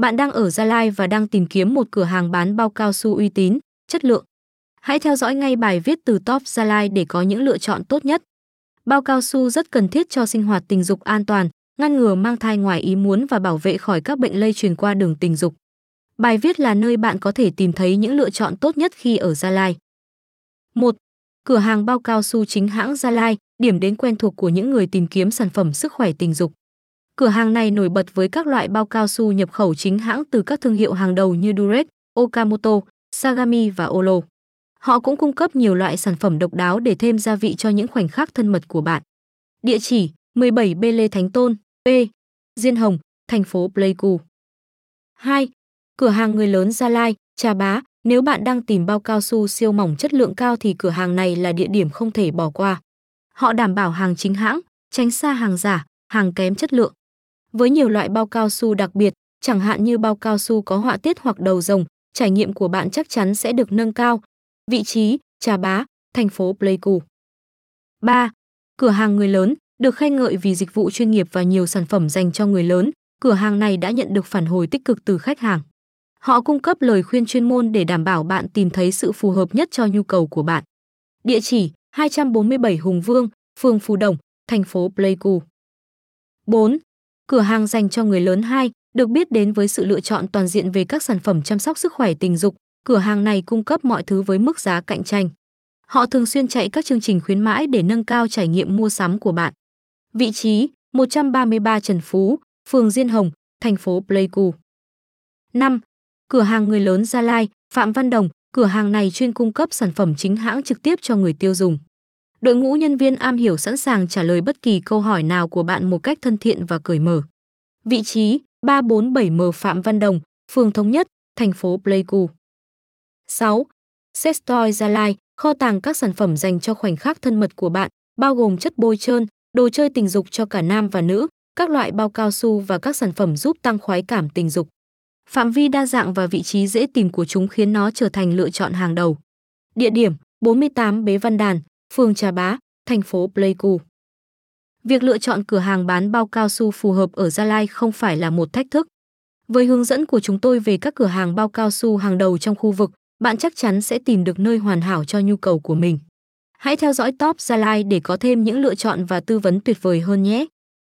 Bạn đang ở Gia Lai và đang tìm kiếm một cửa hàng bán bao cao su uy tín, chất lượng. Hãy theo dõi ngay bài viết từ Top Gia Lai để có những lựa chọn tốt nhất. Bao cao su rất cần thiết cho sinh hoạt tình dục an toàn, ngăn ngừa mang thai ngoài ý muốn và bảo vệ khỏi các bệnh lây truyền qua đường tình dục. Bài viết là nơi bạn có thể tìm thấy những lựa chọn tốt nhất khi ở Gia Lai. 1. Cửa hàng bao cao su chính hãng Gia Lai, điểm đến quen thuộc của những người tìm kiếm sản phẩm sức khỏe tình dục. Cửa hàng này nổi bật với các loại bao cao su nhập khẩu chính hãng từ các thương hiệu hàng đầu như Durex, Okamoto, Sagami và Olo. Họ cũng cung cấp nhiều loại sản phẩm độc đáo để thêm gia vị cho những khoảnh khắc thân mật của bạn. Địa chỉ 17 B Lê Thánh Tôn, P. Diên Hồng, thành phố Pleiku. 2. Cửa hàng người lớn Gia Lai, Trà Bá. Nếu bạn đang tìm bao cao su siêu mỏng chất lượng cao thì cửa hàng này là địa điểm không thể bỏ qua. Họ đảm bảo hàng chính hãng, tránh xa hàng giả, hàng kém chất lượng. Với nhiều loại bao cao su đặc biệt, chẳng hạn như bao cao su có họa tiết hoặc đầu rồng, trải nghiệm của bạn chắc chắn sẽ được nâng cao. Vị trí: Trà Bá, thành phố Pleiku. 3. Cửa hàng người lớn được khen ngợi vì dịch vụ chuyên nghiệp và nhiều sản phẩm dành cho người lớn. Cửa hàng này đã nhận được phản hồi tích cực từ khách hàng. Họ cung cấp lời khuyên chuyên môn để đảm bảo bạn tìm thấy sự phù hợp nhất cho nhu cầu của bạn. Địa chỉ: 247 Hùng Vương, phường Phú Đồng, thành phố Pleiku. 4. Cửa hàng dành cho người lớn 2, được biết đến với sự lựa chọn toàn diện về các sản phẩm chăm sóc sức khỏe tình dục, cửa hàng này cung cấp mọi thứ với mức giá cạnh tranh. Họ thường xuyên chạy các chương trình khuyến mãi để nâng cao trải nghiệm mua sắm của bạn. Vị trí: 133 Trần Phú, phường Diên Hồng, thành phố Pleiku. 5. Cửa hàng người lớn Gia Lai, Phạm Văn Đồng, cửa hàng này chuyên cung cấp sản phẩm chính hãng trực tiếp cho người tiêu dùng. Đội ngũ nhân viên am hiểu sẵn sàng trả lời bất kỳ câu hỏi nào của bạn một cách thân thiện và cởi mở. Vị trí 347M Phạm Văn Đồng, phường Thống Nhất, thành phố Pleiku. 6. Sextoy Gia Lai, kho tàng các sản phẩm dành cho khoảnh khắc thân mật của bạn, bao gồm chất bôi trơn, đồ chơi tình dục cho cả nam và nữ, các loại bao cao su và các sản phẩm giúp tăng khoái cảm tình dục. Phạm vi đa dạng và vị trí dễ tìm của chúng khiến nó trở thành lựa chọn hàng đầu. Địa điểm: 48 Bế Văn Đàn, phường Trà Bá, thành phố Pleiku. Việc lựa chọn cửa hàng bán bao cao su phù hợp ở Gia Lai không phải là một thách thức. Với hướng dẫn của chúng tôi về các cửa hàng bao cao su hàng đầu trong khu vực, bạn chắc chắn sẽ tìm được nơi hoàn hảo cho nhu cầu của mình. Hãy theo dõi Top Gia Lai để có thêm những lựa chọn và tư vấn tuyệt vời hơn nhé.